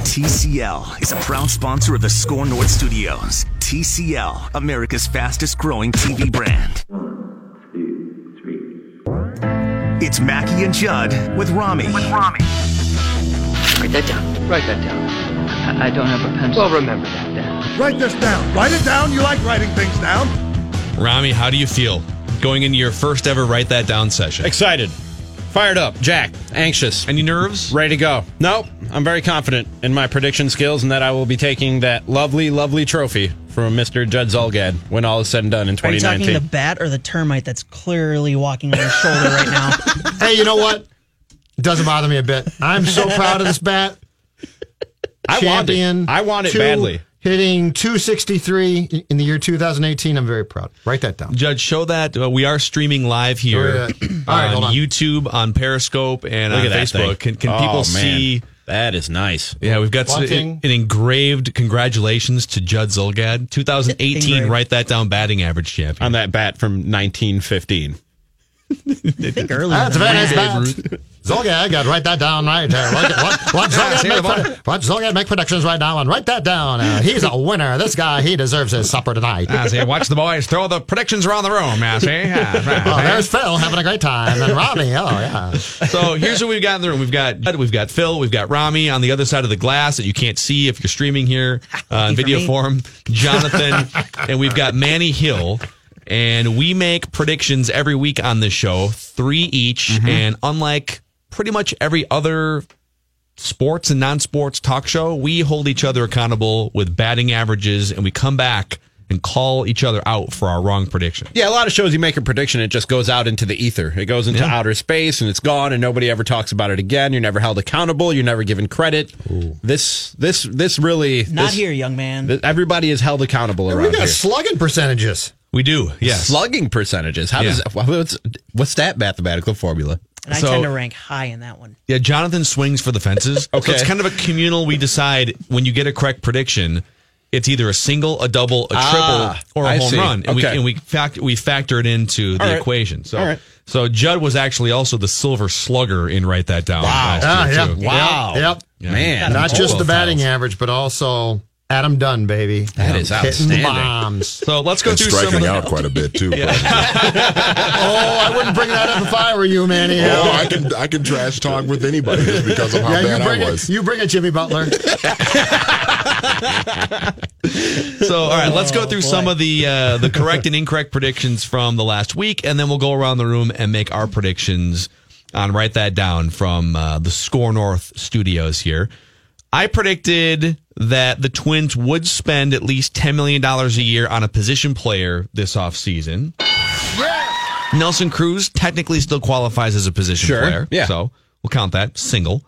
TCL is a proud sponsor of the Score North Studios. TCL, America's fastest growing TV brand. It's Mackey and Judd with Rami. With Rami. Write that down. Write that down. I, I don't have a pencil. Well, remember that then. Write this down. Write it down. You like writing things down. Rami, how do you feel going into your first ever Write That Down session? Excited. Fired up. Jack. Anxious. Any nerves? Ready to go. Nope. I'm very confident in my prediction skills and that I will be taking that lovely, lovely trophy from Mr. Judd Zulgad when all is said and done in Are you 2019. talking the bat or the termite that's clearly walking on your shoulder right now? Hey, you know what? It doesn't bother me a bit. I'm so proud of this bat. I want Champion. it. I want it two- badly. Hitting 263 in the year 2018. I'm very proud. Write that down. Judge, show that uh, we are streaming live here Oh, yeah. On, hold on. YouTube, on Periscope, and Look on Facebook. thing. Can, can Oh, people man. see? That is nice. Yeah, we've got s- Bunting. an engraved congratulations to Judd Zulgad, 2018. Engraved. Write that down, batting average champion. On that bat from 1915. I think earlier. That's a than very that. nice bat. Zulgad, got to write that down right there. What, what, what, Zulgad make, predi- what Zulgad make predictions right now and write that down. Uh, he's a winner. This guy, he deserves his supper tonight. Ah, see, watch the boys throw the predictions around the room. Yeah, see? Yeah, Oh, there's Phil having a great time. And Robbie, oh, yeah. So here's what we've got in the room. We've got we've got Phil, we've got Rami on the other side of the glass that you can't see if you're streaming here uh, in video me. form. Jonathan, and we've got Manny Hill. And we make predictions every week on this show, three each. And unlike pretty much every other sports and non-sports talk show, we hold each other accountable with batting averages, and we come back and call each other out for our wrong prediction. Yeah, a lot of shows you make a prediction, it just goes out into the ether. It goes into Yeah. outer space and it's gone, and nobody ever talks about it again. You're never held accountable. You're never given credit. This, this, this really Not this- here, young man. th- Everybody is held accountable We around got here. slugging percentages. We do, yes. Slugging percentages. How Yeah. does what's what's that mathematical formula? And I so- tend to rank high in that one. Yeah, Jonathan swings for the fences. Okay. So it's kind of a communal. We decide when you get a correct prediction, it's either a single, a double, a triple, Ah, or a I home see. run, and we Okay. and we factor we factor it into the All right. equation. So All right. so Judd was actually also the silver slugger in write that down. last Ah, year, yeah. too. Wow. Yep. Yeah. Man, Not just the batting fouls. average, but also Adam Dunn, baby. That is Hitting outstanding. bombs. So let's go and through some of striking the, out quite a bit too. Oh, I wouldn't bring that up if I were you, Manny. Oh, I can I can trash talk with anybody just because of how yeah, you bad bring I it. was. You bring it, Jimmy Butler. So all right, let's go through Oh, some of the uh, the correct and incorrect predictions from the last week, and then we'll go around the room and make our predictions on write that down from uh, the Score North studios here. I predicted that the Twins would spend at least $10 million a year on a position player this offseason. Nelson Cruz technically still qualifies as a position Sure, player. yeah. So we'll count that single.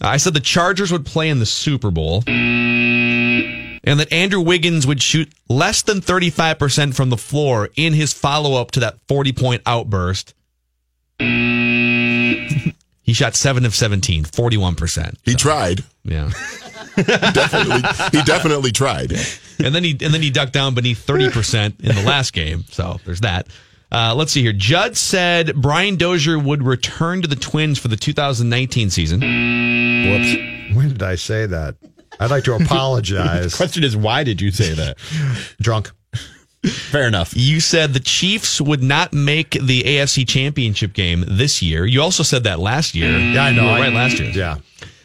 Uh, I said the Chargers would play in the Super Bowl and that Andrew Wiggins would shoot less than 35% from the floor in his follow up to that 40 point outburst. He shot 7 of 17, 41%. He tried. Yeah. Definitely, he definitely tried. and then he and then he ducked down beneath 30% in the last game. So there's that. Uh, let's see here. Judd said Brian Dozier would return to the Twins for the 2019 season. Whoops. When did I say that? I'd like to apologize. Question is, why did you say that? Drunk. Fair enough. You said the Chiefs would not make the AFC Championship game this year. You also said that last year. Yeah, I know. You were right last year. Yeah.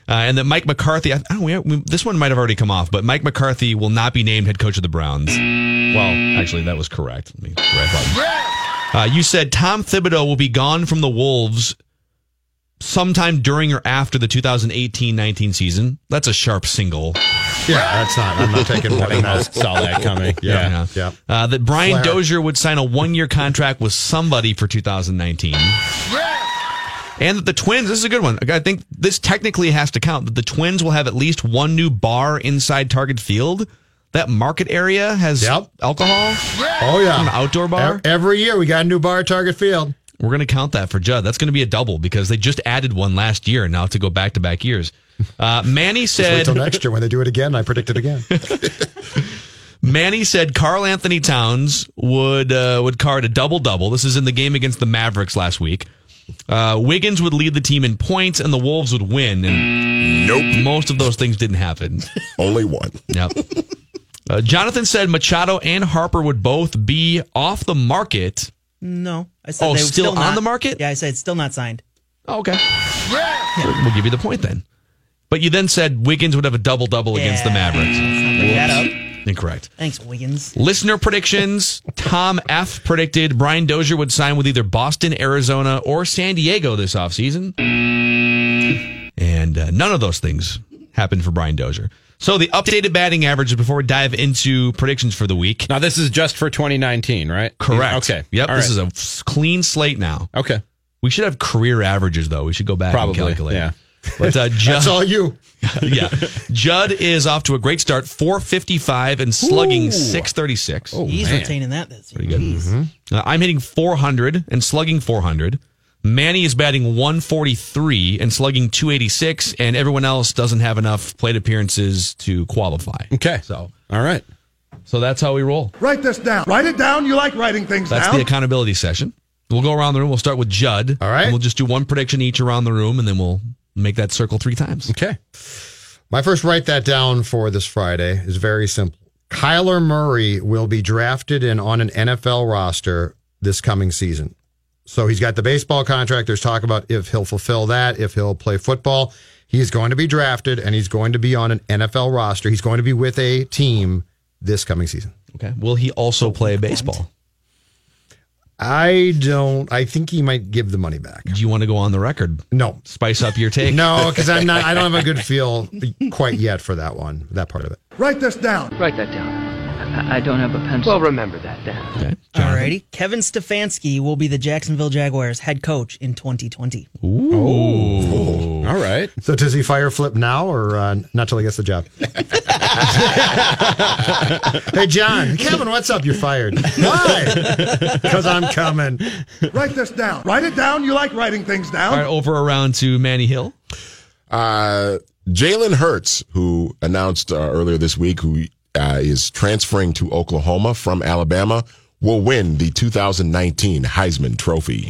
Uh, and that Mike McCarthy, I, I don't know, we, we- this one might have already come off, but Mike McCarthy will not be named head coach of the Browns. Well, actually, that was correct. Let me. Uh, you said Tom Thibodeau will be gone from the Wolves sometime during or after the 2018-19 season. That's a sharp single. Yeah, that's not. I'm not taking money. I more than that. saw that coming. Yeah. Yeah. Yeah. Uh, that Brian Flair. Dozier would sign a one-year contract with somebody for 2019. And that the Twins, this is a good one. I think this technically has to count. That the Twins will have at least one new bar inside Target Field. That market area has Yep. alcohol. Oh yeah, An outdoor bar? Every year we got a new bar at Target Field. We're going to count that for Judd. That's going to be a double because they just added one last year. Now to go back to back years. Uh, Manny Just wait said. till next year when they do it again. I predict it again. Manny said Karl-Anthony Towns would uh, would card a double double. This is in the game against the Mavericks last week. Uh, Wiggins would lead the team in points, and the Wolves would win. And Nope. most of those things didn't happen. Only one. Yep. Uh, Jonathan said Machado and Harper would both be off the market. No, I said Oh, they were still on the market? Yeah, I said it's still not signed. Oh, okay. We'll give you the point then. But you then said Wiggins would have a double double against the Mavericks. Let's bring that up. Incorrect. Thanks, Wiggins. Listener predictions. Tom F predicted Brian Dozier would sign with either Boston, Arizona, or San Diego this offseason. And uh, none of those things happened for Brian Dozier. So the updated batting averages before we dive into predictions for the week. Now this is just for 2019, right? Correct. Okay. Yep. All this right. is a clean slate now. okay. We should have career averages though. We should go back Probably, and calculate. yeah. But uh, Judd, That's all you. yeah, Judd is off to a great start. Four fifty five and slugging six thirty six. Oh, He's man. retaining that That's. Pretty good. Jeez. Uh, I'm hitting 400 and slugging 400. Manny is batting 143 and slugging 286, and everyone else doesn't have enough plate appearances to qualify. Okay. So, All right. so that's how we roll. Write this down. Write it down. You like writing things That's down. the accountability session. We'll go around the room. We'll start with Judd. All right. And we'll just do one prediction each around the room, and then we'll make that circle three times. Okay. My first write that down for this Friday is very simple. Kyler Murray will be drafted and on an NFL roster this coming season. So he's got the baseball contract. There's talk about if he'll fulfill that, if he'll play football. He's going to be drafted and he's going to be on an NFL roster. He's going to be with a team this coming season. Okay. Will he also play baseball? I don't. I think he might give the money back. Do you want to go on the record? No, Spice up your take? no, because I'm not. I don't have a good feel quite yet for that one. That part of it. Write this down. Write that down. I, I don't have a pencil. Well, remember that then. Okay. Jonathan? Alrighty. Kevin Stefanski will be the Jacksonville Jaguars head coach in 2020. Ooh. All right. So does he fire Flip now or uh, not till he gets the job? hey, John. Kevin, what's up? You're fired. Why? Because I'm coming. Write this down. Write it down. You like writing things down. All right, over around to Manny Hill. Uh, Jalen Hurts, who announced uh, earlier this week, who uh, is transferring to Oklahoma from Alabama, will win the 2019 Heisman Trophy.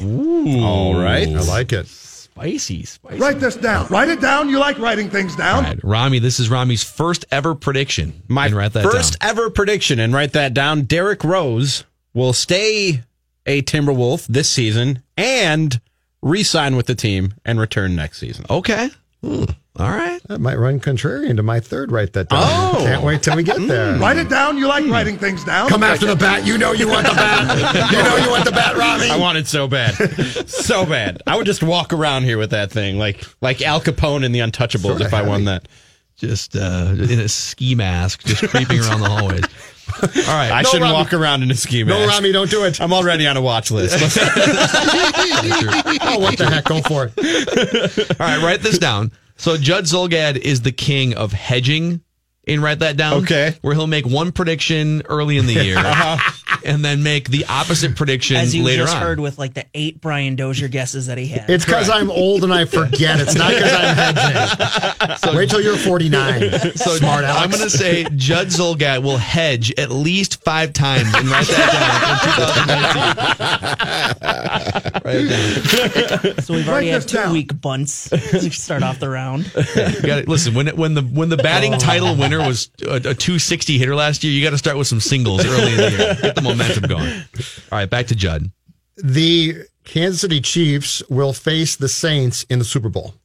All right. I like it. Spicy, spicy. Write this down. Write it down. You like writing things down. All right, Rami, this is Rami's first ever prediction. My And write that first down. ever prediction, and write that down. Derrick Rose will stay a Timberwolf this season and re-sign with the team and return next season. Okay. All right. That might run contrarian to my third write that down. Oh. Can't wait till we get there. Write it down. You like writing things down. Come after the bat. You know you want the bat. You know you want the bat, Robbie. I want it so bad, so bad. I would just walk around here with that thing, like like Al Capone in The Untouchables, Sorta if I won that. Just uh, in a ski mask, just creeping around the hallways. All right. I No, shouldn't Rami. walk around in a ski mask. No, Rami, don't do it. I'm already on a watch list. Oh, what the heck? Go for it. All right, write this down. So Judd Zulgad is the king of hedging. And write that down. Okay. Where he'll make one prediction early in the year uh-huh. and then make the opposite prediction As you later just on. heard with like the eight Brian Dozier guesses that he had. It's because I'm old and I forget. It's not because I'm hedging. Wait till you're 49. So Smart Alex. I'm going to say Judd Zulgad will hedge at least five times and write that down in 2019. Write down. so we've already Write had two down. weak bunts to start off the round. You gotta, listen, when it, when the when the batting title winner was a, a 260 hitter last year, you got to start with some singles early in the year. Get the momentum going. All right, back to Judd. the Kansas City Chiefs will face the Saints in the Super Bowl.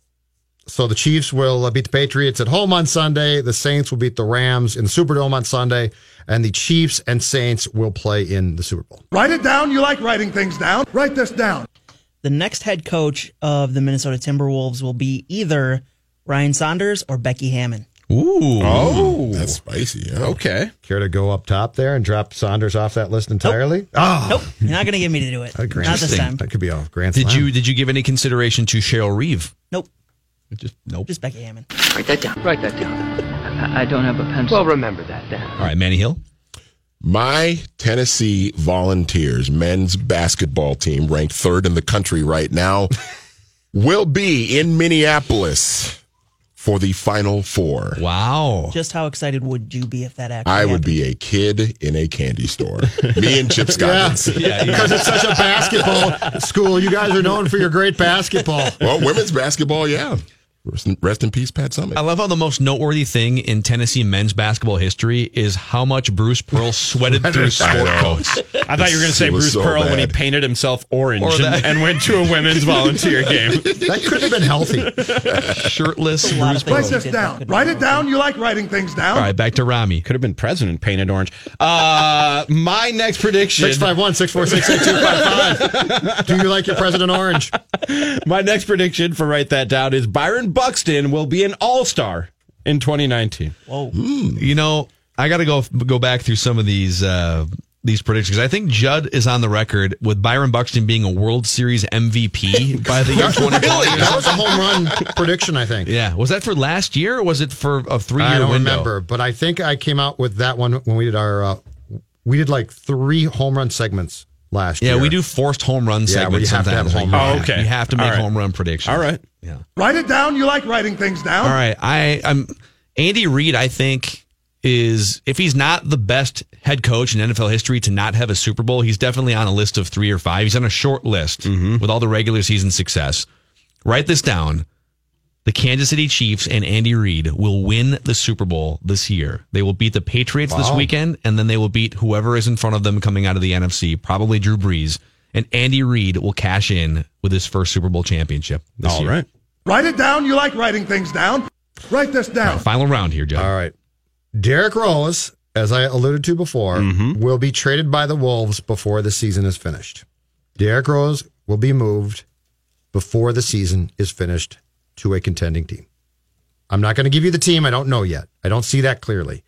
So the Chiefs will uh, beat the Patriots at home on Sunday. The Saints will beat the Rams in the Superdome on Sunday, and the Chiefs and Saints will play in the Super Bowl. Write it down. You like writing things down. Write this down. The next head coach of the Minnesota Timberwolves will be either Ryan Saunders or Becky Hammon. Ooh. Oh, That's spicy. Yeah. okay. Care to go up top there and drop Saunders off that list entirely? Oh, Nope, you're not going to get me to do it. a grand Not this slam. time. That could be a grand Did slam. you did you give any consideration to Cheryl Reeve? Nope, Just nope. just Becky Hammon. Write that down. Write that down. I, I don't have a pencil. Well, remember that then. All right, Manny Hill. My Tennessee Volunteers men's basketball team, ranked third in the country right now, will be in Minneapolis for the Final Four. Wow. Just how excited would you be if that actually I would happened? be a kid in a candy store. Me and Chip Yeah, Scoggins. because it's such a basketball school. You guys are known for your great basketball. Well, women's basketball, yeah. Rest in, peace, Pat Summitt. I love how the most noteworthy thing in Tennessee men's basketball history is how much Bruce Pearl sweated through sport coats. I thought you were going to say Bruce so Pearl when he painted himself orange Or and, that. and went to a women's volunteer game. That could have been healthy. Shirtless A Bruce Pearl. Write things this down. Write it down. You like writing things down. All right, back to Rami. Could have been president painted orange. Uh, my next prediction. 651 646 8255. Do you like your President Orange? My next prediction for write that down is Byron Buxton will be an All Star in 2019. Whoa. You know, I got to go go back through some of these uh, these predictions. I think Judd is on the record with Byron Buxton being a World Series MVP by the year 2020. really? That was a home run prediction, I think. Yeah, was that for last year or was it for a three year I don't window? remember, but I think I came out with that one when we did our. Uh, we did like three home run segments last Yeah, year. Yeah, we do forced home run Yeah, where segments have to have sometimes. home run. Oh, okay. You have to make All right. home run predictions. All right. Yeah. Write it down. You like writing things down. All right. I I'm Andy Reid. I think is if he's not the best head coach in NFL history to not have a Super Bowl, he's definitely on a list of three or five. He's on a short list Mm-hmm. with all the regular season success. Write this down. The Kansas City Chiefs and Andy Reid will win the Super Bowl this year. They will beat the Patriots this weekend, and then they will beat whoever is in front of them coming out of the NFC, probably Drew Brees. And Andy Reid will cash in with his first Super Bowl championship. This All year. right. Write it down. You like writing things down. Write this down. right, final round here, Joe. All right. Derrick Rose, as I alluded to before, mm-hmm. will be traded by the Wolves before the season is finished. Derrick Rose will be moved before the season is finished to a contending team. I'm not going to give you the team. I don't know yet. I don't see that clearly.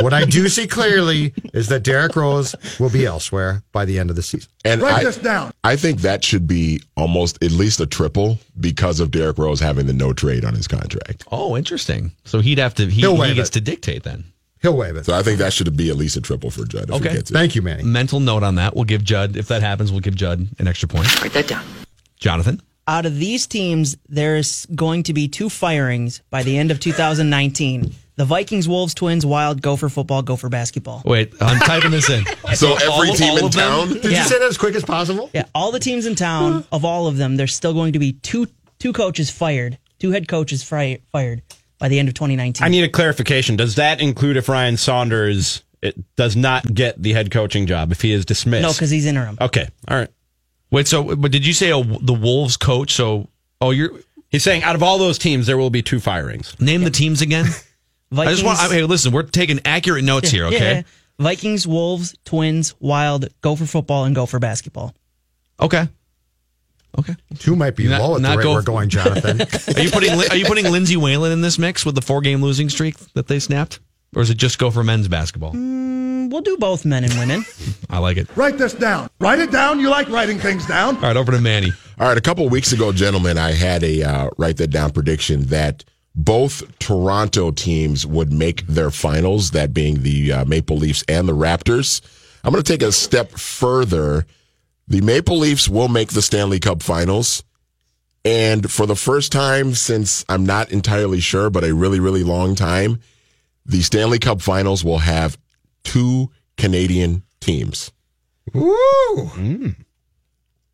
What I do see clearly is that Derrick Rose will be elsewhere by the end of the season. And Write I, this down. I think that should be almost at least a triple because of Derrick Rose having the no trade on his contract. Oh, interesting. So he'd have to he, He'll he waive gets it. to dictate then. He'll waive it. So I think that should be at least a triple for Judd if Okay. he gets it. Thank you, Manny. Mental note on that. We'll give Judd if that happens. We'll give Judd an extra point. Write that down. Jonathan. Out of these teams, there's going to be two firings by the end of 2019. The Vikings, Wolves, Twins, Wild, Gopher football, Gopher basketball. Wait, I'm typing this in. So every all- team all in of them? town. Did Yeah. you say that as quick as possible? Yeah, all the teams in town, of all of them, there's still going to be two two coaches fired, two head coaches fri- fired by the end of 2019. I need a clarification. Does that include if Ryan Saunders it does not get the head coaching job if he is dismissed? no, because he's interim. okay, all right. Wait, so but did you say a, the Wolves coach? So oh, you're He's saying out of all those teams, there will be two firings. name the teams again. I just want. I mean, listen, we're taking accurate notes here. Okay. yeah. Vikings, Wolves, Twins, Wild, Gopher football, and Gopher basketball. Okay. Okay. Two might be Not- low at the not rate go- we're going, Jonathan. Are you putting Are you putting Lindsay Whalen in this mix with the four game losing streak that they snapped, or is it just Gopher men's basketball? We'll do both men and women. I like it. Write this down. Write it down. You like writing things down. All right, over to Manny. All right, a couple of weeks ago, gentlemen, I had a uh, write that down prediction that both Toronto teams would make their finals, that being the uh, Maple Leafs and the Raptors. I'm going to take a step further. The Maple Leafs will make the Stanley Cup finals. And for the first time since I'm not entirely sure, but a really, really long time, the Stanley Cup finals will have two Canadian teams. Woo!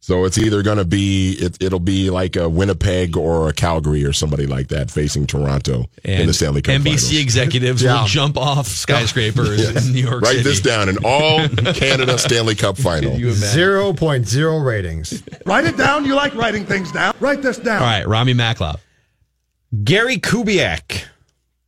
So it's either going to be it, it'll be like a Winnipeg or a Calgary or somebody like that facing Toronto in the Stanley Cup NBC Finals. executives Yeah. will jump off skyscrapers in New York Write City. this down: an all Canada Stanley Cup Final. You imagine. 0.0 ratings. Write it down. You like writing things down. Write this down. All right, Rami Maklov. Gary Kubiak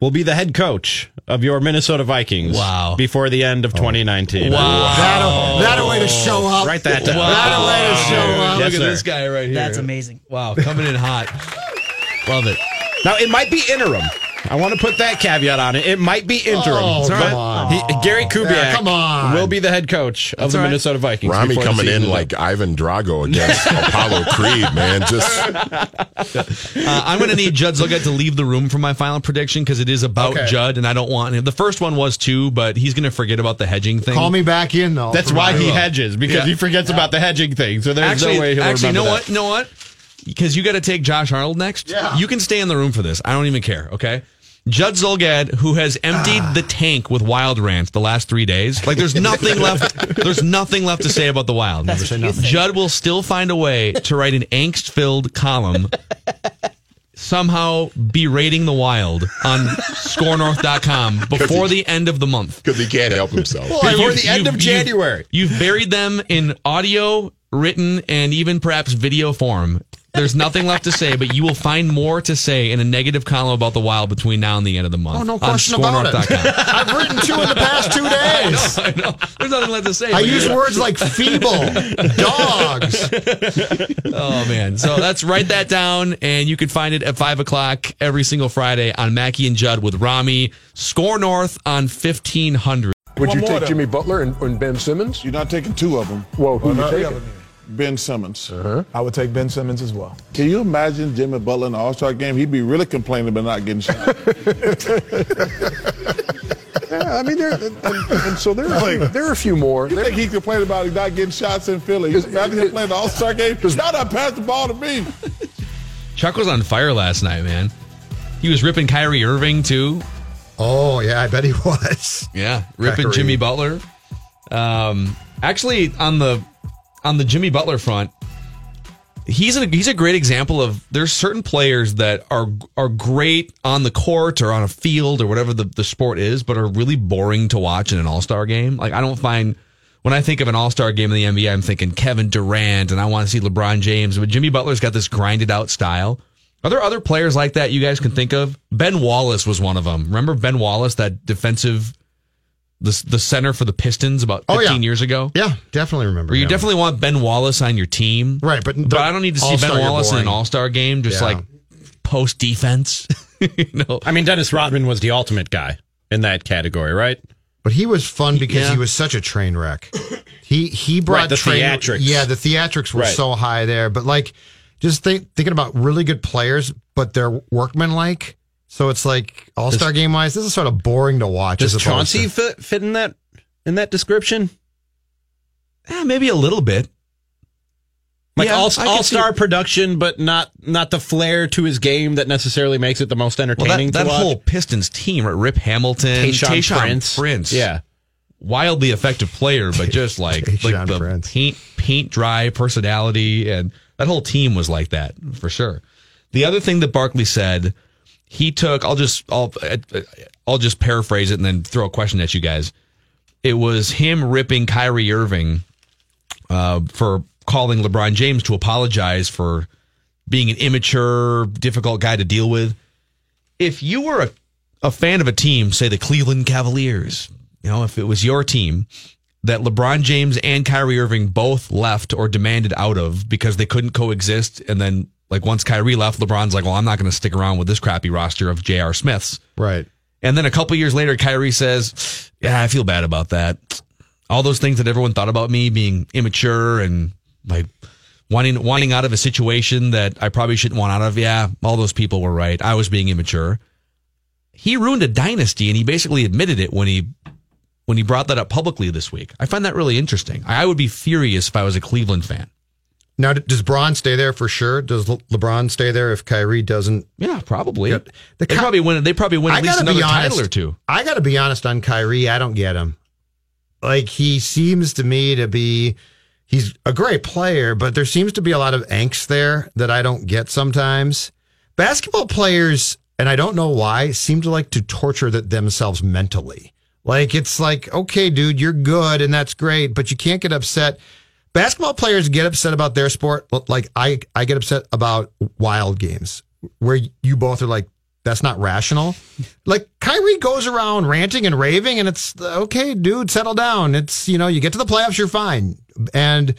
will be the head coach of your Minnesota Vikings. Wow. Before the end of 2019. Wow. That a, that a way to show up. Write that down. That a way to show up. Look at sir. this guy right here. That's amazing. Wow, coming in hot. Love it. Now, it might be interim. I want to put that caveat on it. It might be interim. Oh, but come on. he- Gary Kubiak Yeah, come on. will be the head coach of the all right. Minnesota Vikings. Rami coming in like up. Ivan Drago against Apollo Creed, man. Just Uh, I'm going to need Judd Zulgad to leave the room for my final prediction because it is about Okay. Judd, and I don't want him. The first one was too, but he's going to forget about the hedging thing. Call me back in though. That's why my- he hedges because Yeah. he forgets about the hedging thing. So there's actually, no way he'll actually, you know remember what? You know what? Because you got to take Josh Arnold next. Yeah. You can stay in the room for this. I don't even care. Okay. Judd Zulgad, who has emptied ah. the tank with Wild Rant the last three days, like there's nothing left. There's nothing left to say about the Wild. What you think. Judd will still find a way to write an angst-filled column, somehow berating the Wild on ScoreNorth.com before the end of the month. because he can't help himself. Before You've- the end you've- of you've- January. You've, buried them in audio, written, and even perhaps video form. There's nothing left to say, but you will find more to say in a negative column about the Wild between now and the end of the month. Oh, no on question about it. ScoreNorth.com. I've written two in the past two days. I know. There's nothing left to say. I use you're- words like feeble, dogs. Oh man! So that's write that down, and you can find it at five o'clock every single Friday on Mackey and Judd with Rami. Score North on fifteen hundred. Would you take Jimmy Butler and, and Ben Simmons? You're not taking two of them. Whoa, who you not the taking? Other Ben Simmons. Uh-huh. I would take Ben Simmons as well. Can you imagine Jimmy Butler in the All Star game? He'd be really complaining about not getting shot. Yeah, I mean, there, and, and so there, are, there are a few more. You think he complained about not getting shots in Philly? Imagine him playing the All Star game. Y'all not pass the ball to me. Chuck was on fire last night, man. He was ripping Kyrie Irving too. Oh yeah, I bet he was. Yeah, ripping Kyrie. Jimmy Butler. Um, actually, on the on the Jimmy Butler front, he's a he's a great example of there's certain players that are are great on the court or on a field or whatever the, the sport is, but are really boring to watch in an All Star game. Like I don't find when I think of an All Star game in the NBA, I'm thinking Kevin Durant and I want to see LeBron James. But Jimmy Butler's got this grinded out style. Are there other players like that you guys can think of? Ben Wallace was one of them. Remember Ben Wallace, that defensive, the the center for the Pistons about Oh, 15 yeah. years ago. Yeah, definitely remember. Where you him. definitely want Ben Wallace on your team, Right, but but I don't need to see Ben Wallace in an. All Star game, just Yeah. like post defense. you know, I mean, Dennis Rodman was the ultimate guy in that category, right? But he was fun because Yeah. he was such a train wreck. He he brought Right, the train, theatrics. Yeah, the theatrics were Right. so high there. But like, just think, thinking about really good players, but they're workmanlike. So it's like All Star game wise, this is sort of boring to watch. Does as opposed Chauncey to- fit, fit in that in that description? yeah, maybe a little bit. Like Yeah, all I can all see star production, but not not the flair to his game that necessarily makes it the most Well, entertaining that, that to watch. whole Pistons team, right? Rip Hamilton, Tayshaun Tayshaun Prince. Yeah. wildly effective player, but just like Tayshaun like the Prince. paint paint dry personality, and that whole team was like that for sure. The other thing that Barkley said, he took. I'll just I'll I'll just paraphrase it and then throw a question at you guys. It was him ripping Kyrie Irving uh, for calling LeBron James to apologize for being an immature, difficult guy to deal with. If you were a, a fan of a team, say the Cleveland Cavaliers, you know, if it was your team that LeBron James and Kyrie Irving both left or demanded out of because they couldn't coexist, and then like once Kyrie left, LeBron's like, well, I'm not going to stick around with this crappy roster of J.R. Smiths. right. And then a couple years later, Kyrie says, "Yeah, I feel bad about that. All those things that everyone thought about me being immature and like wanting wanting out of a situation that I probably shouldn't want out of. Yeah, all those people were right. I was being immature. He ruined a dynasty, and he basically admitted it when he when he brought that up publicly this week. I find that really interesting. I would be furious if I was a Cleveland fan. Now, does Braun stay there for sure? Does Le- LeBron stay there if Kyrie doesn't? Yeah, probably. The they Ky- probably win. They probably win at least another title or two. I got to be honest on Kyrie. I don't get him. Like he seems to me to be, he's a great player, but there seems to be a lot of angst there that I don't get sometimes. Basketball players, and I don't know why, seem to like to torture th- themselves mentally. Like it's like, okay, dude, you're good and that's great, but you can't get upset. Basketball players get upset about their sport. Like I, I get upset about wild games. where you both are like, that's not rational. Like Kyrie goes around ranting and raving, and it's okay, dude, settle down. It's you know, you get to the playoffs, you're fine. And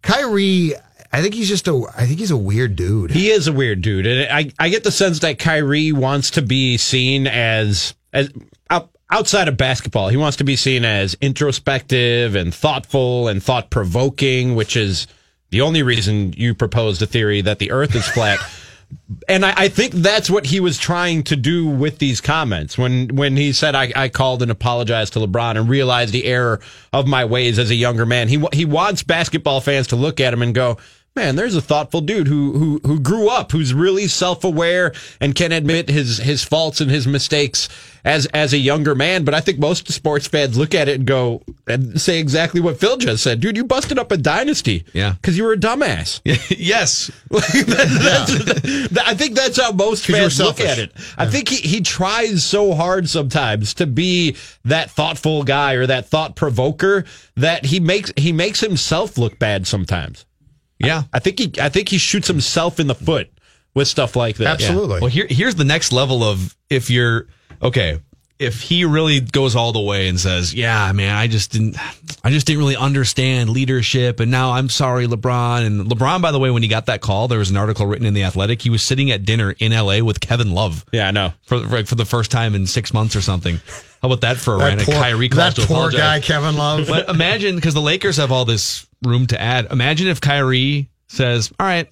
Kyrie, I think he's just a, I think he's a weird dude. He is a weird dude, and I I get the sense that Kyrie wants to be seen as as outside of basketball. He wants to be seen as introspective and thoughtful and thought provoking, which is the only reason you proposed a theory that the Earth is flat. and I, I think that's what he was trying to do with these comments when when he said I, I called and apologized to LeBron and realized the error of my ways as a younger man. He he wants basketball fans to look at him and go, man, there's a thoughtful dude who who who grew up, who's really self aware and can admit his his faults and his mistakes as as a younger man. But I think most sports fans look at it and go and say exactly what Phil just said, dude. You busted up a dynasty, Yeah. because you were a dumbass. yes. That's- I think that's how most fans look at it. I think he, he tries so hard sometimes to be that thoughtful guy or that thought provoker that he makes he makes himself look bad sometimes. Yeah. I think he I think he shoots himself in the foot with stuff like this. Absolutely. Well, here here's the next level of if you're okay. If he really goes all the way and says, "Yeah, man, I just didn't, I just didn't really understand leadership, and now I'm sorry, LeBron." And LeBron, by the way, when he got that call, there was an article written in the Athletic. He was sitting at dinner in L.A. with Kevin Love Yeah, I know. for for for the first time in six months or something. How about that for a that random poor, Kyrie that poor apologize? guy, Kevin Love. But imagine because the Lakers have all this room to add. Imagine if Kyrie says, "All right,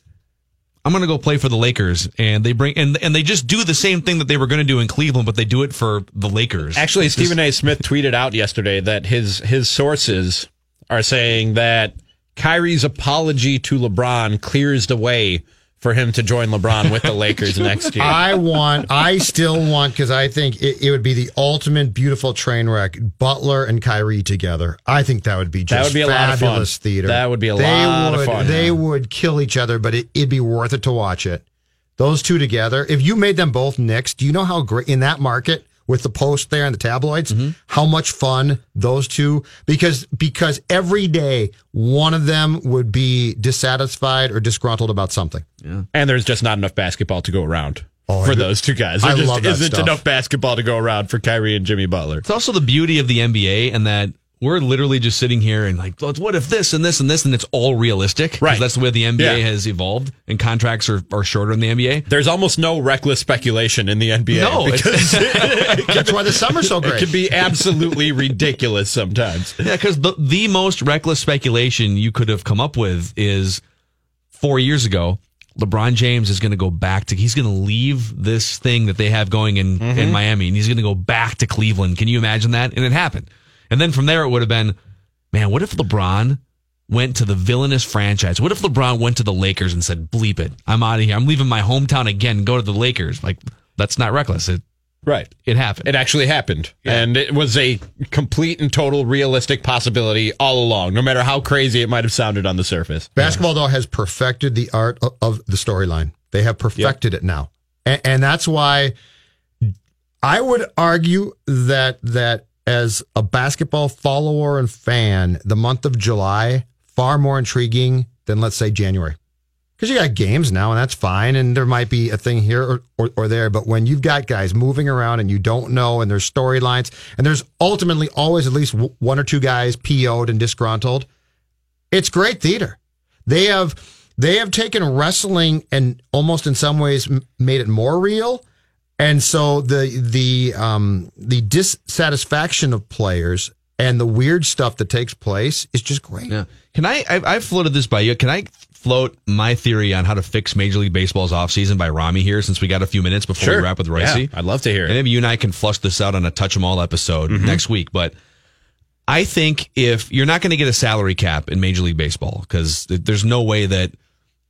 I'm going to go play for the Lakers," and they bring and and they just do the same thing that they were going to do in Cleveland, but they do it for the Lakers. Actually, Just- Stephen A. Smith tweeted out yesterday that his his sources are saying that Kyrie's apology to LeBron clears the way for him to join LeBron with the Lakers next year. I want, I still want, because I think it, it would be the ultimate beautiful train wreck. Butler and Kyrie together. I think that would be just That would be a of fabulous theater. That would be a they lot of would, fun. They would kill each other, but it, it'd be worth it to watch it. Those two together. If you made them both Knicks, do you know how great in that market with the post there and the tabloids, Mm-hmm. how much fun those two? Because because every day one of them would be dissatisfied or disgruntled about something. Yeah. And there's just not enough basketball to go around Oh, for those two guys. I There just love that isn't stuff. enough basketball to go around for Kyrie and Jimmy Butler. It's also the beauty of the NBA and that we're literally just sitting here and like, what if this and this and this, and it's all realistic, Right. That's the way the NBA Yeah. has evolved, and contracts are, are shorter in the NBA. There's almost no reckless speculation in the NBA. No, because That's why the summer's so it great. can be absolutely ridiculous sometimes. Yeah, because the the most reckless speculation you could have come up with is four years ago. LeBron James is going to go back to. He's going to leave this thing that they have going in Mm-hmm. in Miami, and he's going to go back to Cleveland. Can you imagine that? And it happened. And then from there, it would have been, man, what if LeBron went to the villainous franchise? What if LeBron went to the Lakers and said, "Bleep it, I'm out of here. I'm leaving my hometown again. Go to the Lakers." Like that's not reckless. It Right. it happened. It actually happened. And it was a complete and total realistic possibility all along, no matter how crazy it might have sounded on the surface. Basketball, though, has perfected the art of, of the storyline. They have perfected it now, and, and that's why I would argue that that as a basketball follower and fan, the month of July far more intriguing than let's say January. Because you got games now, and that's fine, and there might be a thing here or, or, or there. But when you've got guys moving around and you don't know, and there's storylines, and there's ultimately always at least one or two guys PO'd and disgruntled, it's great theater. They have they have taken wrestling and almost in some ways made it more real. And so the the um the dissatisfaction of players and the weird stuff that takes place is just great. Yeah. Can I, I, I've floated this by you. Can I float my theory on how to fix Major League Baseball's offseason by Rami here since we got a few minutes before we wrap with Royce? Yeah, I'd love to hear And it. maybe you and I can flush this out on a touch 'em all episode Mm-hmm. next week. But I think if you're not going to get a salary cap in Major League Baseball, because there's no way that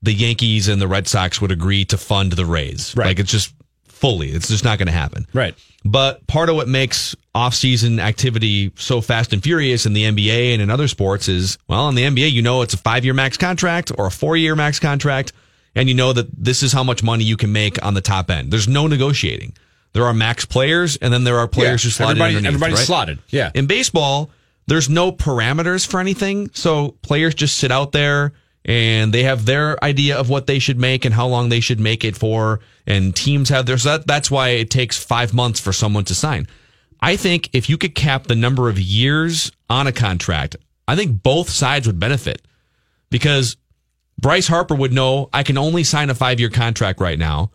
the Yankees and the Red Sox would agree to fund the Rays. Right. Like it's just fully, it's just not going to happen. Right. But part of what makes off-season activity so fast and furious in the NBA and in other sports is, well, in the NBA, you know it's a five-year max contract or a four-year max contract, and you know that this is how much money you can make on the top end. There's no negotiating. There are max players, and then there are players Yeah, who slot everybody- everybody's right? slotted, yeah. In baseball, there's no parameters for anything, so players just sit out there and they have their idea of what they should make and how long they should make it for. And teams have theirs. That, that's why it takes five months for someone to sign. I think if you could cap the number of years on a contract, I think both sides would benefit because Bryce Harper would know I can only sign a five year contract right now.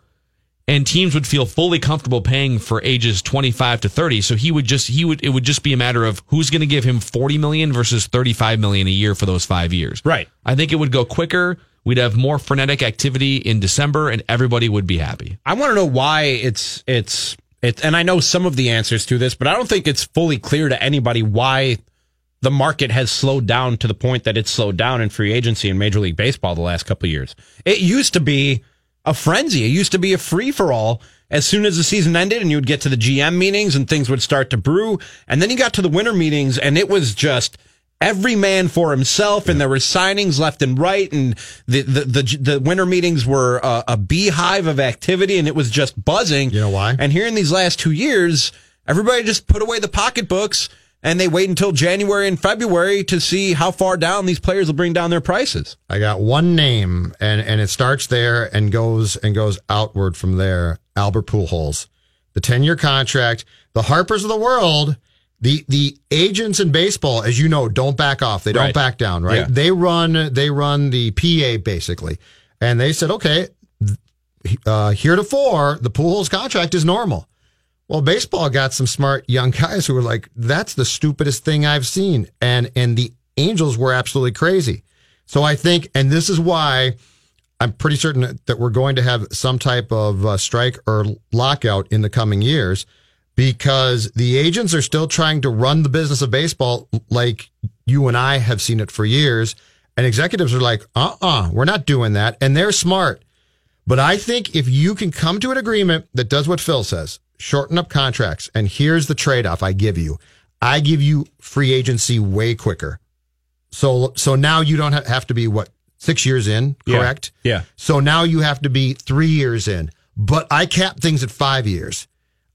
And teams would feel fully comfortable paying for ages 25 to 30. So he would just, he would, it would just be a matter of who's going to give him 40 million versus 35 million a year for those five years. Right. I think it would go quicker. We'd have more frenetic activity in December and everybody would be happy. I want to know why it's it's it, and I know some of the answers to this, but I don't think it's fully clear to anybody why the market has slowed down to the point that it's slowed down in free agency in Major League Baseball the last couple of years. It used to be a frenzy. It used to be a free for all. As soon as the season ended and you would get to the GM meetings and things would start to brew, and then you got to the winter meetings and it was just every man for himself and there were signings left and right and the the the, the winter meetings were a, a beehive of activity and it was just buzzing You know why? and here in these last two years everybody just put away the pocketbooks and they wait until January and February to see how far down these players will bring down their prices I got one name, and and it starts there and goes and goes outward from there. Albert Pujols, the ten year contract. The Harpers of the world, the the agents in baseball, as you know, don't back off. They don't Right. back down. Right? Yeah. They run they run the PA basically, and they said, okay, uh, heretofore the Pujols contract is normal. Well, baseball got some smart young guys who were like, "That's the stupidest thing I've seen," and and the Angels were absolutely crazy. So I think, and this is why I'm pretty certain that- we're going to have some type of uh, strike or lockout in the coming years, because the agents are still trying to run the business of baseball like you and I have seen it for years, and executives are like, "Uh-uh, we're not doing that," and they're smart. But I think if you can come to an agreement that does what Phil says, shorten up contracts, and here's the trade off I give you I give you free agency way quicker. So, so now you don't have to be what, six years in, Yeah. correct? Yeah. So now you have to be three years in, but I cap things at five years.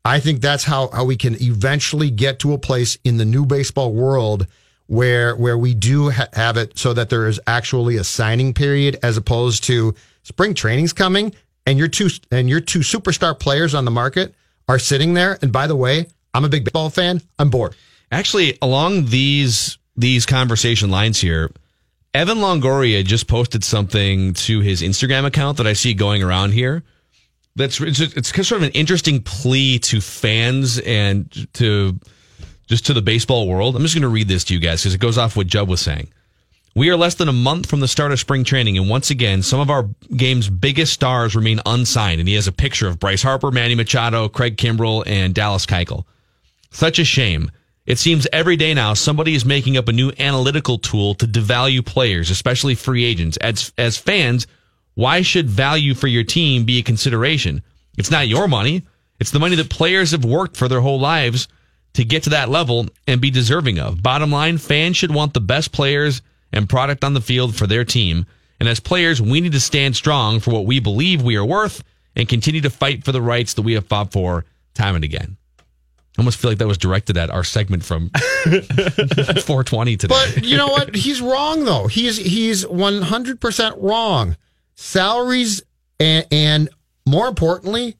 I think that's how, how we can eventually get to a place in the new baseball world where where we do ha- have it so that there is actually a signing period as opposed to spring training's coming and your two and your two superstar players on the market are sitting there. And by the way, I'm a big baseball fan. I'm bored. Actually, along these these conversation lines here, Evan Longoria just posted something to his Instagram account that I see going around here. That's it's, it's sort of an interesting plea to fans and to just to the baseball world. I'm just going to read this to you guys because it goes off what Judd was saying. We are less than a month from the start of spring training, and once again, some of our game's biggest stars remain unsigned. And he has a picture of Bryce Harper, Manny Machado, Craig Kimbrel, and Dallas Keuchel. Such a shame. It seems every day now somebody is making up a new analytical tool to devalue players, especially free agents. As as fans, why should value for your team be a consideration? It's not your money. It's the money that players have worked for their whole lives to get to that level and be deserving of. Bottom line, fans should want the best players and product on the field for their team. And as players, we need to stand strong for what we believe we are worth and continue to fight for the rights that we have fought for time and again. I almost feel like that was directed at our segment from 420 today. But you know what? He's wrong though. He's he's one hundred percent wrong. Salaries and, and more importantly,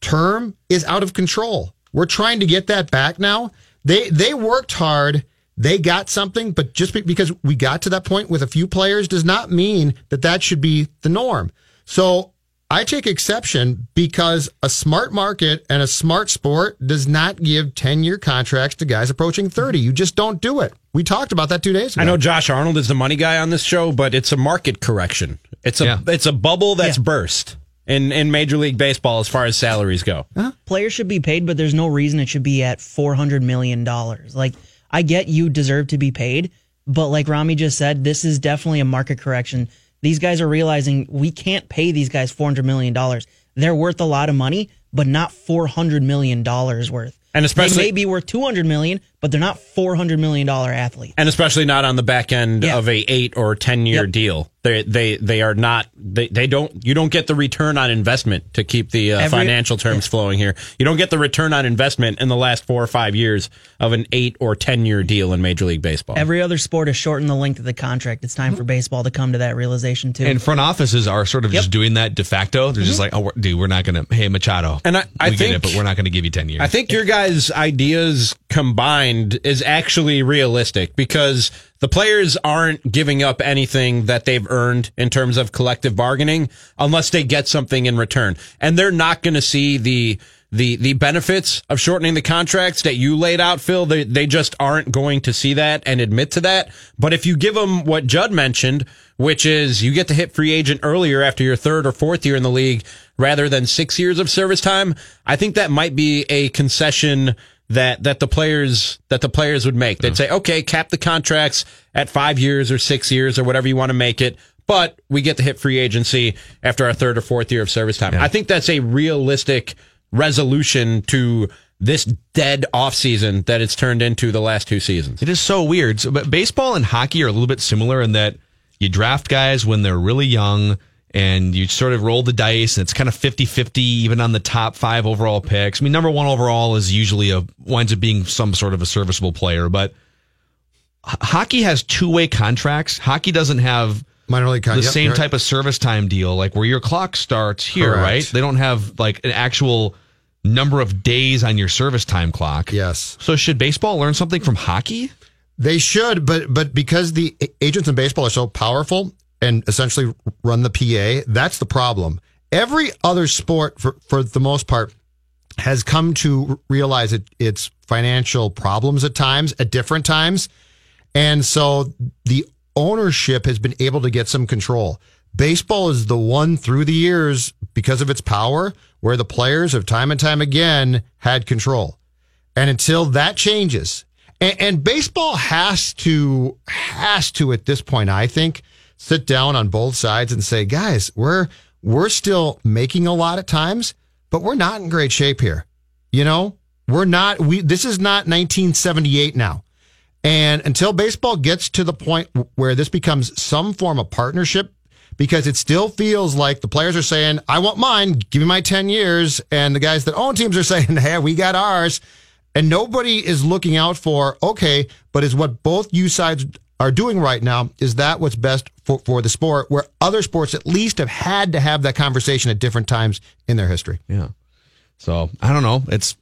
term is out of control. We're trying to get that back now. They they worked hard. They got something, but just because we got to that point with a few players does not mean that that should be the norm. So I take exception because a smart market and a smart sport does not give 10 year contracts to guys approaching 30. You just don't do it. We talked about that two days ago. I know Josh Arnold is the money guy on this show, but it's a market correction. It's a Yeah. it's a bubble that's burst in in Major League Baseball as far as salaries go. Players should be paid, but there's no reason it should be at four hundred million dollars. Like I get you deserve to be paid, but like Rami just said, this is definitely a market correction. These guys are realizing we can't pay these guys four hundred million dollars. They're worth a lot of money, but not four hundred million dollars worth. And especially- they may be worth two hundred million, but they're not four hundred million dollar athletes. and especially not on the back end Yeah. of a eight or ten year Yep. deal. They they they are not they, they don't you don't get the return on investment to keep the uh, Every- financial terms flowing here. You don't get the return on investment in the last four or five years of an eight or ten year deal in Major League Baseball. Every other sport has shortened the length of the contract. It's time for baseball to come to that realization too. And front offices are sort of just doing that de facto. They're just like, oh, we're- dude, we're not going to, hey, Machado. And I- I we get think- it, but we're not going to give you 10 years. I think your guys' ideas combined is actually realistic because the players aren't giving up anything that they've earned in terms of collective bargaining unless they get something in return. And they're not going to see the the the benefits of shortening the contracts that you laid out, Phil. They they just aren't going to see that and admit to that. But if you give them what Judd mentioned, which is you get to hit free agent earlier after your third or fourth year in the league rather than six years of service time, I think that might be a concession that that the players that the players would make. They'd say, okay, cap the contracts at five years or six years or whatever you want to make it, but we get to hit free agency after our third or fourth year of service time. I think that's a realistic resolution to this dead offseason that it's turned into the last two seasons. It is so weird. So, but baseball and hockey are a little bit similar in that you draft guys when they're really young and you sort of roll the dice and it's kind of 50-50 even on the top five overall picks. I mean, number one overall is usually a winds up being some sort of a serviceable player, but h- hockey has two-way contracts. Hockey doesn't have minor league con- the yep, same right. type of service time deal, like where your clock starts here, Correct. right? They don't have like an actual number of days on your service time clock. Yes. So should baseball learn something from hockey? They should, but but because the agents in baseball are so powerful and essentially run the PA, that's the problem. Every other sport, for for the most part, has come to realize it, its financial problems at times, at different times, and so the ownership has been able to get some control. Baseball is the one through the years because of its power where the players have time and time again had control. And until that changes, and, and baseball has to has to at this point, I think, sit down on both sides and say, guys, we're we're still making a lot at times, but we're not in great shape here. You know, we're not. We this is not 1978 now. And until baseball gets to the point where this becomes some form of partnership, because it still feels like the players are saying, I want mine, give me my 10 years. And the guys that own teams are saying, hey, we got ours. And nobody is looking out for, okay, but is what both you sides are doing right now, is that what's best for, for the sport, where other sports at least have had to have that conversation at different times in their history? Yeah. So I don't know. It's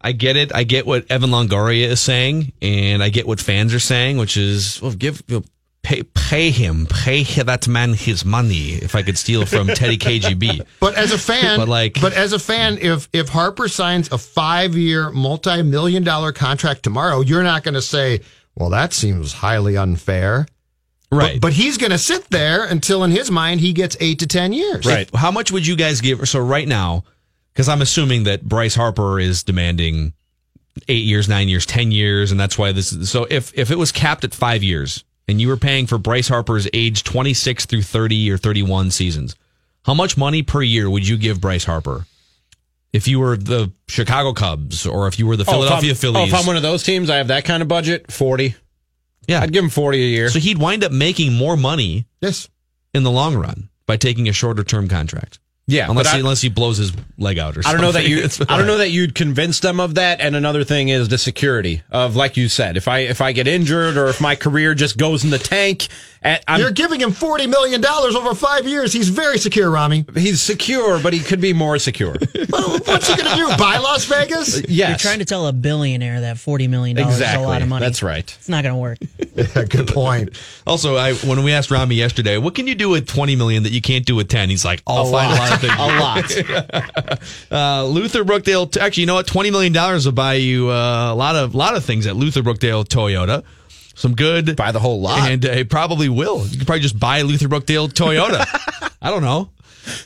I get it. I get what Evan Longoria is saying, and I get what fans are saying, which is well, give you know, pay pay him, pay that man his money. If I could steal from Teddy KGB, But as a fan, But, like- but as a fan, if if Harper signs a five year, multi million dollar contract tomorrow, you're not going to say, "Well, that seems highly unfair." right? But, but he's going to sit there until, in his mind, he gets eight to ten years. If- how much would you guys give? So right now, because I'm assuming that Bryce Harper is demanding eight years, nine years, ten years, and that's why this. is So if if it was capped at five years, and you were paying for Bryce Harper's age 26 through 30 or 31 seasons, how much money per year would you give Bryce Harper? If you were the Chicago Cubs or if you were the Philadelphia oh, Phillies, Oh, if I'm oh, one of those teams, I have that kind of budget, 40. yeah, I'd give him 40 a year. so he'd wind up making more money Yes. in the long run by taking a shorter term contract. yeah, unless I- he, unless he blows his leg out or something. I don't know that you. I don't know that you'd convince them of that. And another thing is the security of, like you said, if I if I get injured or if my career just goes in the tank, You're giving him forty million dollars over five years. He's very secure, Rami. he's secure, but he could be more secure. What- What's he going to do? Buy Las Vegas? yes, You're trying to tell a billionaire that forty million dollars exactly. is a lot of money. That's right. It's not going to work. Yeah, good point. Also, I when we asked Rami yesterday, what can you do with twenty million that you can't do with ten? He's like, I'll find a lot of. A lot. Uh, Luther Brookdale. Actually, you know what? Twenty million dollars will buy you uh, a lot of lot of things at Luther Brookdale Toyota. Some good. Buy the whole lot. and uh, it probably will. You could probably just buy Luther Brookdale Toyota. I don't know.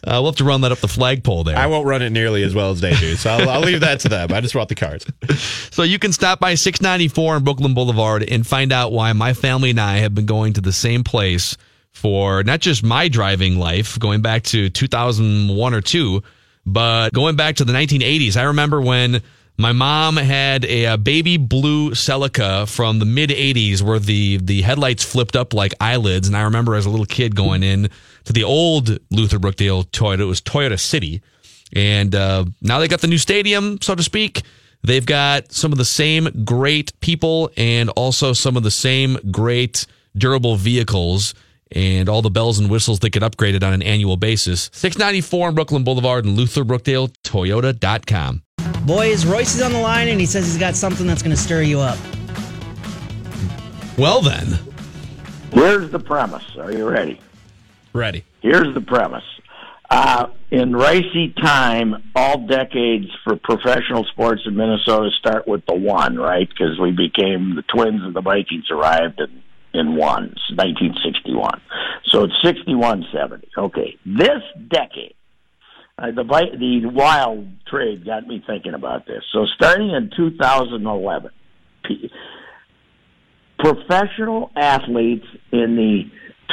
Uh, we'll have to run that up the flagpole there. I won't run it nearly as well as they do, so I'll, I'll leave that to them. I just brought the cars. So you can stop by 694 on Brooklyn Boulevard and find out why my family and I have been going to the same place for not just my driving life, going back to 2001 or 2, but going back to the 1980s. I remember when My mom had a, uh baby blue Celica from the mid '80s, where the the headlights flipped up like eyelids. And I remember as a little kid going in to the old Luther Brookdale Toyota. It was Toyota City, and uh, now they got the new stadium, so to speak. They've got some of the same great people and also some of the same great durable vehicles and all the bells and whistles that get upgraded on an annual basis. 694 on Brooklyn Boulevard and LutherBrookdaleToyota.com. Boys, Reusse is on the line and he says he's got something that's going to stir you up. Well, then. Here's the premise. Are you ready? Ready. Here's the premise. Uh, in racy time, all decades for professional sports in Minnesota start with the one, right? Because we became the Twins and the Vikings arrived in, in one, 1961. So it's 61 70. Okay. This decade, uh, the the wild trade got me thinking about this. So starting in 2011, p- professional athletes in the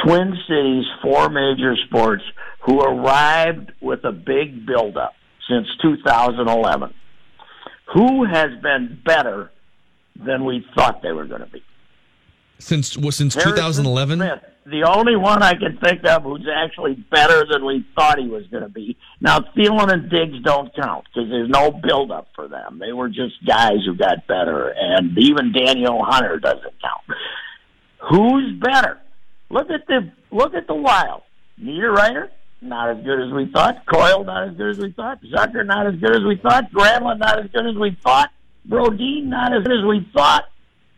Twin Cities four major sports who arrived with a big buildup since 2011. Who has been better than we thought they were going to be? Since well, since Harrison 2011? Smith, the only one I can think of who's actually better than we thought he was going to be. Now, Thielen and Diggs don't count because there's no buildup for them. They were just guys who got better, and even Danielle Hunter doesn't count. Who's better? Look at the look at the Wild. Niederreiter, not as good as we thought. Coyle, not as good as we thought. Zucker, not as good as we thought. Granlund, not as good as we thought. Brodin, not as good as we thought.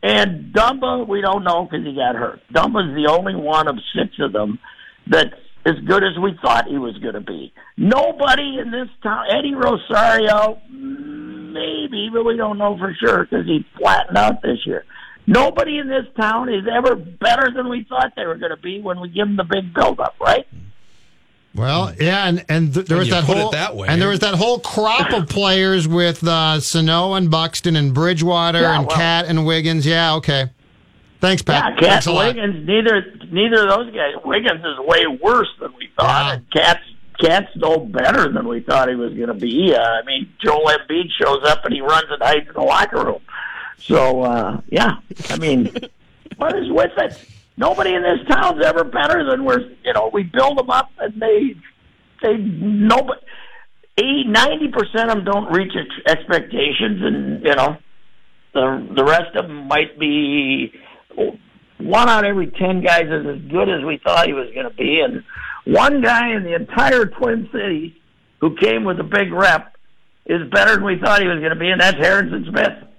And Dumba, we don't know because he got hurt. Dumba's the only one of six of them that's as good as we thought he was going to be. Nobody in this town, Eddie Rosario, maybe, but we don't know for sure because he flattened out this year. Nobody in this town is ever better than we thought they were going to be when we give them the big buildup, right? Well, yeah, and and th- there When was that whole that way. and there was that whole crop of players with uh, Sano and Buxton and Bridgewater Yeah, and well- Kat and Wiggins. Yeah, okay. Thanks, Pat. Yeah, Kat Thanks a lot. Wiggins. Neither neither of those guys. Wiggins is way worse than we thought, and Kat's Kat's no better than we thought he was going to be. Uh, I mean, Joel Embiid shows up and he runs and hides in the locker room. So uh, yeah, I mean, what is with it? Nobody in this town's ever better than we're. You know, we build them up and they they nobody. 80, 90 percent of them don't reach ex- expectations, and you know the the rest of them might be one out of every ten guys is as good as we thought he was going to be, and one guy in the entire Twin Cities who came with a big rep is better than we thought he was going to be, and that's Harrison Smith.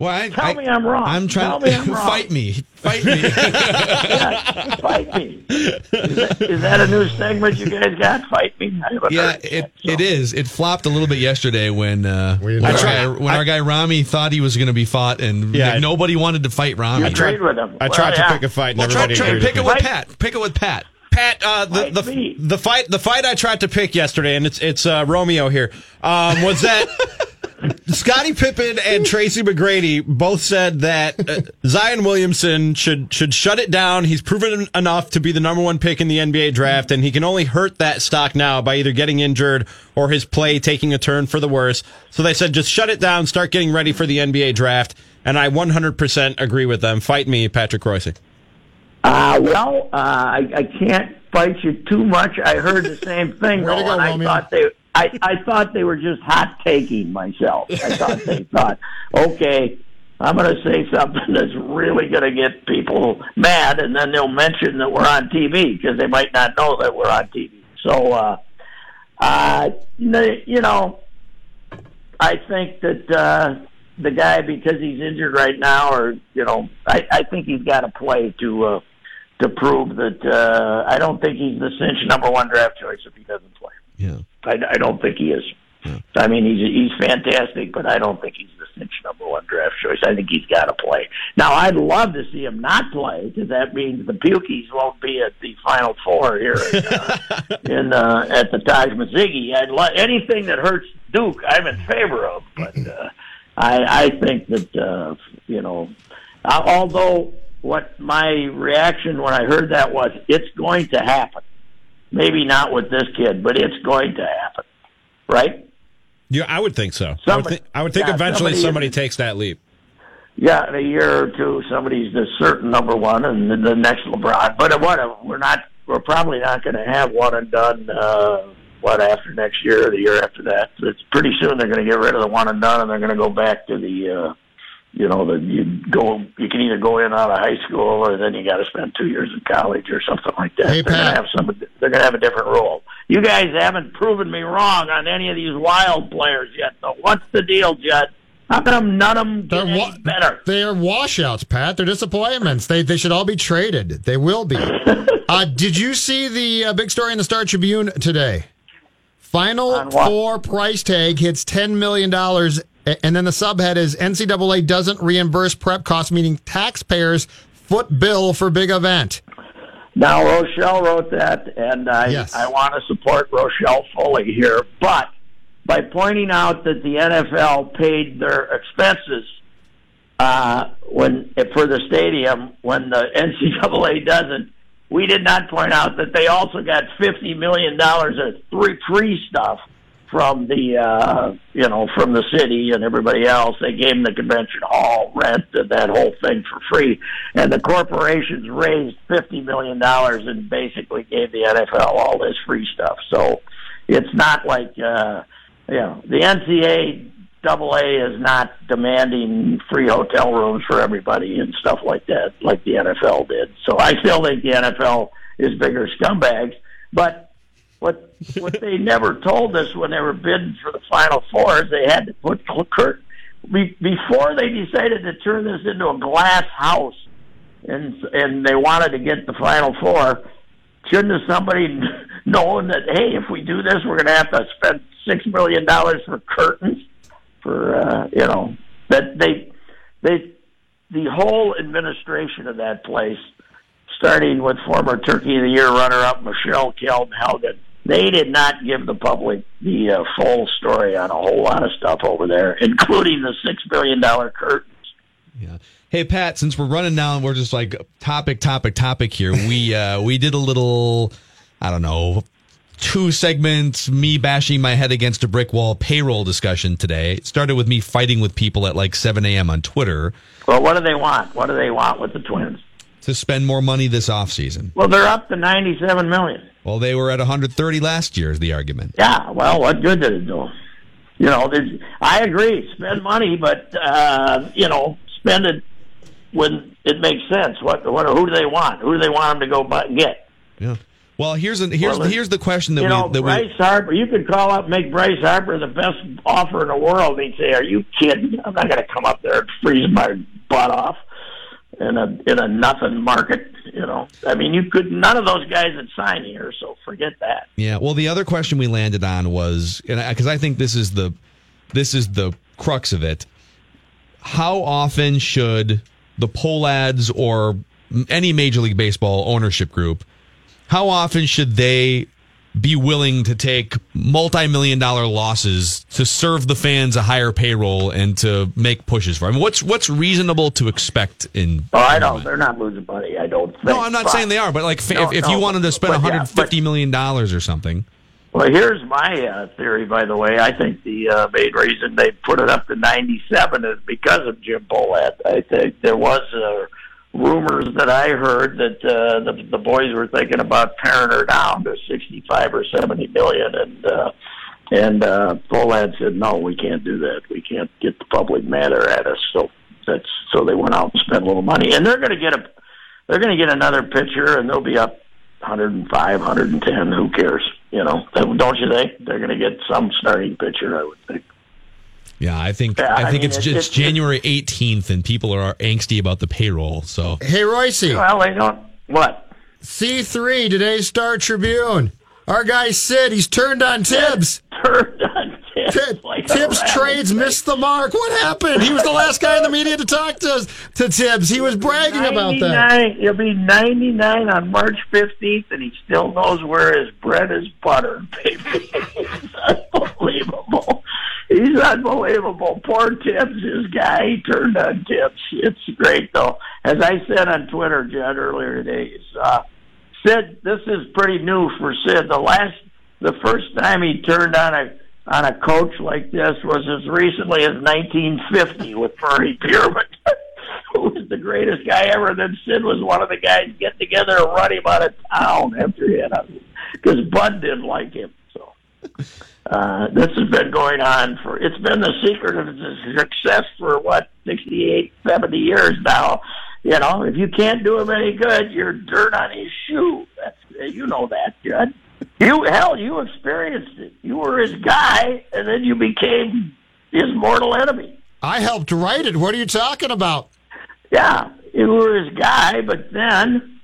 Well, I, Tell me I'm wrong. I'm trying Tell me I'm wrong. fight me. Fight me. Yeah, fight me. Is that, is that a new segment you guys got? Fight me. I haven't Yeah, it, it is. It flopped a little bit yesterday when uh, when, our tried- guy, when our guy Rami thought he was going to be fought, and Yeah, I- nobody wanted to fight Rami. You agreed with him. I Well, tried to yeah. pick a fight and Well, try, everybody try, agreed pick it me. with Pat. Pick it with Pat. Pat, uh, the Fight the, the fight the fight I tried to pick yesterday, and it's it's uh, Romeo here. Um, was that Scottie Pippen and Tracy McGrady both said that uh, Zion Williamson should should shut it down. He's proven enough to be the number one pick in the NBA draft, and he can only hurt that stock now by either getting injured or his play taking a turn for the worse. So they said just shut it down, start getting ready for the NBA draft. And I 100% agree with them. Fight me, Patrick Reusse. Uh, well, uh, I, I can't fight you too much. I heard the same thing, Way though, go, and I Romeo. thought they, I, I thought they were just hot taking myself. I thought they thought, okay, I'm going to say something that's really going to get people mad, and then they'll mention that we're on TV because they might not know that we're on TV. So, uh, uh, n- you know, I think that uh, the guy, because he's injured right now, or you know, I, I think he's got to play to uh, to prove that. Uh, I don't think he's the cinch number one draft choice if he doesn't play. Yeah. I, I don't think he is. I mean, he's he's fantastic, but I don't think he's the cinch number one draft choice. I think he's got to play. Now, I'd love to see him not play because that means the Pukies won't be at the Final Four here in, uh, in uh, at the Taj Ma-Zygi. I'd li- anything that hurts Duke, I'm in favor of, but uh, I, I think that uh, you know, uh, although what my reaction when I heard that was, it's going to happen. Maybe not with this kid, but it's going to happen, right? Yeah, I would think so. I would, Somebody- thi- I would think yeah, eventually somebody- somebody takes that leap. Yeah, in a year or two, somebody's the certain number one, and then the next LeBron. But what? We're not. We're probably not going to have one and done. Uh, what after next year or the year after that? It's pretty soon they're going to get rid of the one and done, and they're going to go back to the. Uh, you know, that you go. You can either go in out of high school, or then you got to spend two years in college or something like that. Hey, they're going to have some. They're going to have a different rule. You guys haven't proven me wrong on any of these wild players yet. So what's the deal, Judd? How come none of them get They're wa- any better? They are washouts, Pat. They're disappointments. They they should all be traded. They will be. uh, did you see the uh, big story in the Star Tribune today? Final four price tag hits ten million dollars, and then the subhead is NCAA doesn't reimburse prep costs, meaning taxpayers foot bill for big event. Now Rochelle wrote that, and I I want to support Rochelle fully here, but by pointing out that the NFL paid their expenses uh, when for the stadium when the NCAA doesn't, we did not point out that they also got fifty million dollars of free free stuff from the uh, you know from the city and everybody else. They gave them the convention hall rent and that whole thing for free, and the corporations raised fifty million dollars and basically gave the NFL all this free stuff. So it's not like uh, you know the NCAA double A is not demanding free hotel rooms for everybody and stuff like that, like the NFL did. So I still think the NFL is bigger scumbags. But what what they never told us when they were bidding for the Final Four is they had to put Kurt before they decided to turn this into a glass house, and and they wanted to get the Final Four. Shouldn't have somebody known that hey, if we do this, we're going to have to spend six million dollars for curtains? for uh, you know that they they the whole administration of that place, starting with former Turkey of the Year runner-up Michele Kelm-Helgen, they did not give the public the uh, full story on a whole lot of stuff over there, including the six billion dollar curtain. Hey Pat, since we're running down, we're just like topic, topic, topic here. We uh we did a little, I don't know, two segments, me bashing my head against a brick wall payroll discussion today. It started with me fighting with people at like 7 a.m. on Twitter Well, what do they want? What do they want with the Twins? to spend more money this offseason. Well, they're up to ninety-seven million. Well, they were at 130 last year, is the argument. Yeah, well, what good did it do? You know, I agree. Spend money, but uh, you know, spend it when it makes sense. What, what, who do they want? Who do they want them to go buy, get? Yeah. Well, here's an, here's Well, here's the question that you we know, that Bryce Harper. You could call up, make Bryce Harper the best offer in the world. They'd say, "Are you kidding? I'm not going to come up there and freeze my butt off in a in a nothing market." You know, I mean, you could. None of those guys would sign here, so forget that. Yeah. Well, the other question we landed on was because I think this is the this is the crux of it. How often should the Pohlads or any Major League Baseball ownership group? How often should they be willing to take multi-million dollar losses to serve the fans a higher payroll and to make pushes for? I mean, what's what's reasonable to expect in? Oh, I don't. They're not losing money. I don't think. No, I'm not But- saying they are, but like No, if, if no, you wanted to spend but yeah, 150 million dollars or something. Well, here's my uh, theory, by the way. I think the uh, main reason they put it up to 97 is because of Jim Pohlad. I think there was uh, rumors that I heard that uh, the, the boys were thinking about paring her down to 65 or 70 million, and uh, and uh, Pohlad said, "No, we can't do that. We can't get the public madder at us." So that's so they went out and spent a little money, and they're going to get a they're going to get another pitcher, and they'll be up 105, 110. Who cares? You know, don't you think they're going to get some starting pitcher? I would think. Yeah, I think Yeah, I I think mean, it's it's- just it's- January 18th, and people are angsty about the payroll. So Hey, Reusse. Well, they don't. What? C3, today's Star Tribune. Our guy Sid, he's turned on Thibs. Turned on Thibs. like Thibs trades missed the mark. What happened? He was the last guy in the media to talk to to Thibs. He was bragging about that. He'll be 99 on March 15th, and he still knows where his bread is buttered, baby. He's unbelievable. He's unbelievable. Poor Thibs, his guy, he turned on Thibs. It's great, though. As I said on Twitter, Judd, earlier today, uh, Sid, this is pretty new for Sid. The last, the first time he turned on a, on a coach like this was as recently as 1950 with Murray Bierman, who was the greatest guy ever. Then Sid was one of the guys getting together and run him out of town after he had because Bud didn't like him. So uh, this has been going on for. It's been the secret of his success for what 68, 70 years now. You know, if you can't do him any good, you're dirt on his shoe. That's, you know that, Judd. You hell, you experienced it. You were his guy, and then you became his mortal enemy. I helped write it. What are you talking about? Yeah, you were his guy, but then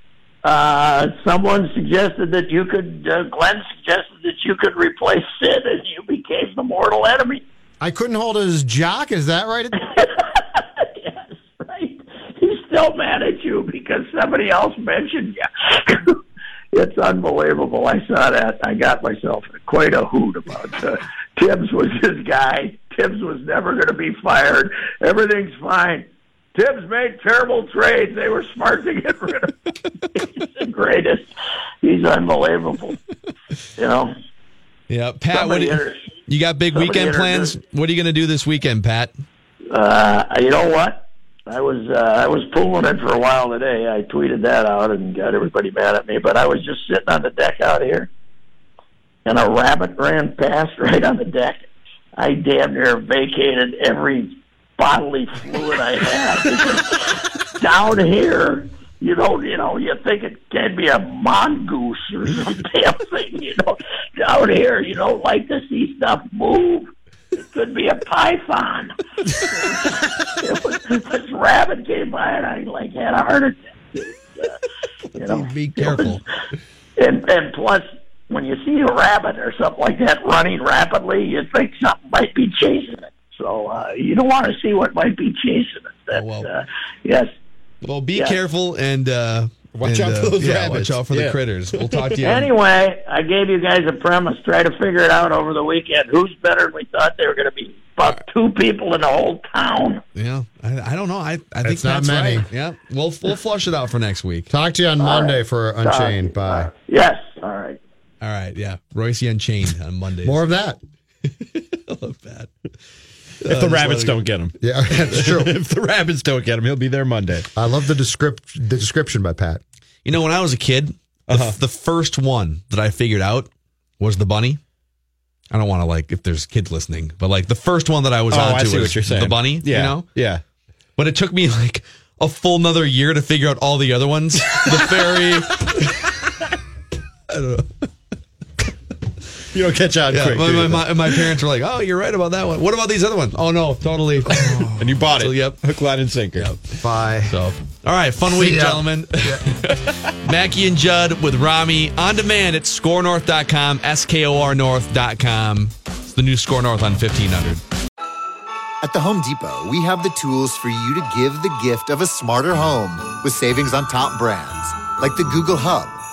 uh, someone suggested that you could. Uh, Glenn suggested that you could replace Sid, and you became the mortal enemy. I couldn't hold his jock. Is that right? yes, right. He's still mad at you because somebody else mentioned you. it's unbelievable. I saw that. I got myself quite a hoot about uh, Thibs was his guy. Thibs was never going to be fired. Everything's fine. Thibs made terrible trades. They were smart to get rid of him. He's the greatest. He's unbelievable. You know. Yeah, Pat. What you, you got big weekend plans? What are you going to do this weekend, Pat? Uh, you know what? I was uh, I was pulling it for a while today. I tweeted that out and got everybody mad at me. But I was just sitting on the deck out here, and a rabbit ran past right on the deck. I damn near vacated every bodily fluid I had. Down here, you know, you know, you think it can be a mongoose or some damn thing, you know. Down here, you don't like to see stuff move. It could be a python. this rabbit came by and I like had a heart attack. Uh, you know, be careful. and and plus, when you see a rabbit or something like that running rapidly, you think something might be chasing it. So uh, you don't want to see what might be chasing it. That's, oh, well. uh, yes. Well, be yes. careful and uh, watch and, out for those yeah, rabbits. Watch out for yeah. the critters. We'll talk to you. anyway, I gave you guys a premise. Try to figure it out over the weekend. Who's better than we thought they were going to be? About two people in the whole town. Yeah, I, I don't know. I, I think that's not that's many. Right. Yeah, we'll we'll flush it out for next week. Talk to you on All Monday right. for Unchained. Bye. Uh, yes. All right. All right. Yeah, Reusse Unchained on Monday. More of that. I love that. If the rabbits don't get him. Yeah, that's true. if the rabbits don't get him, he'll be there Monday. I love the descript the description by Pat. You know, when I was a kid, the, Uh-huh. the first one that I figured out was the bunny. I don't want to like if there's kids listening, but like the first one that I was Oh, on I to see was what you're saying. the bunny. Yeah. You know, Yeah. but it took me like a full another year to figure out all the other ones. the fairy. I don't know. You don't catch on Yeah, quick. my, do my, my, my parents were like, "Oh, you're right about that one. What about these other ones? Oh no, totally." and you bought it. So, yep. Hook, line, and sinker. Yep. Bye. So, all right, fun week, ya. gentlemen. Mackey and Judd with Rami on demand at skornorth.com, S K O R North.com. It's the new SKOR North on 1500. At the Home Depot, we have the tools for you to give the gift of a smarter home with savings on top brands like the Google Hub,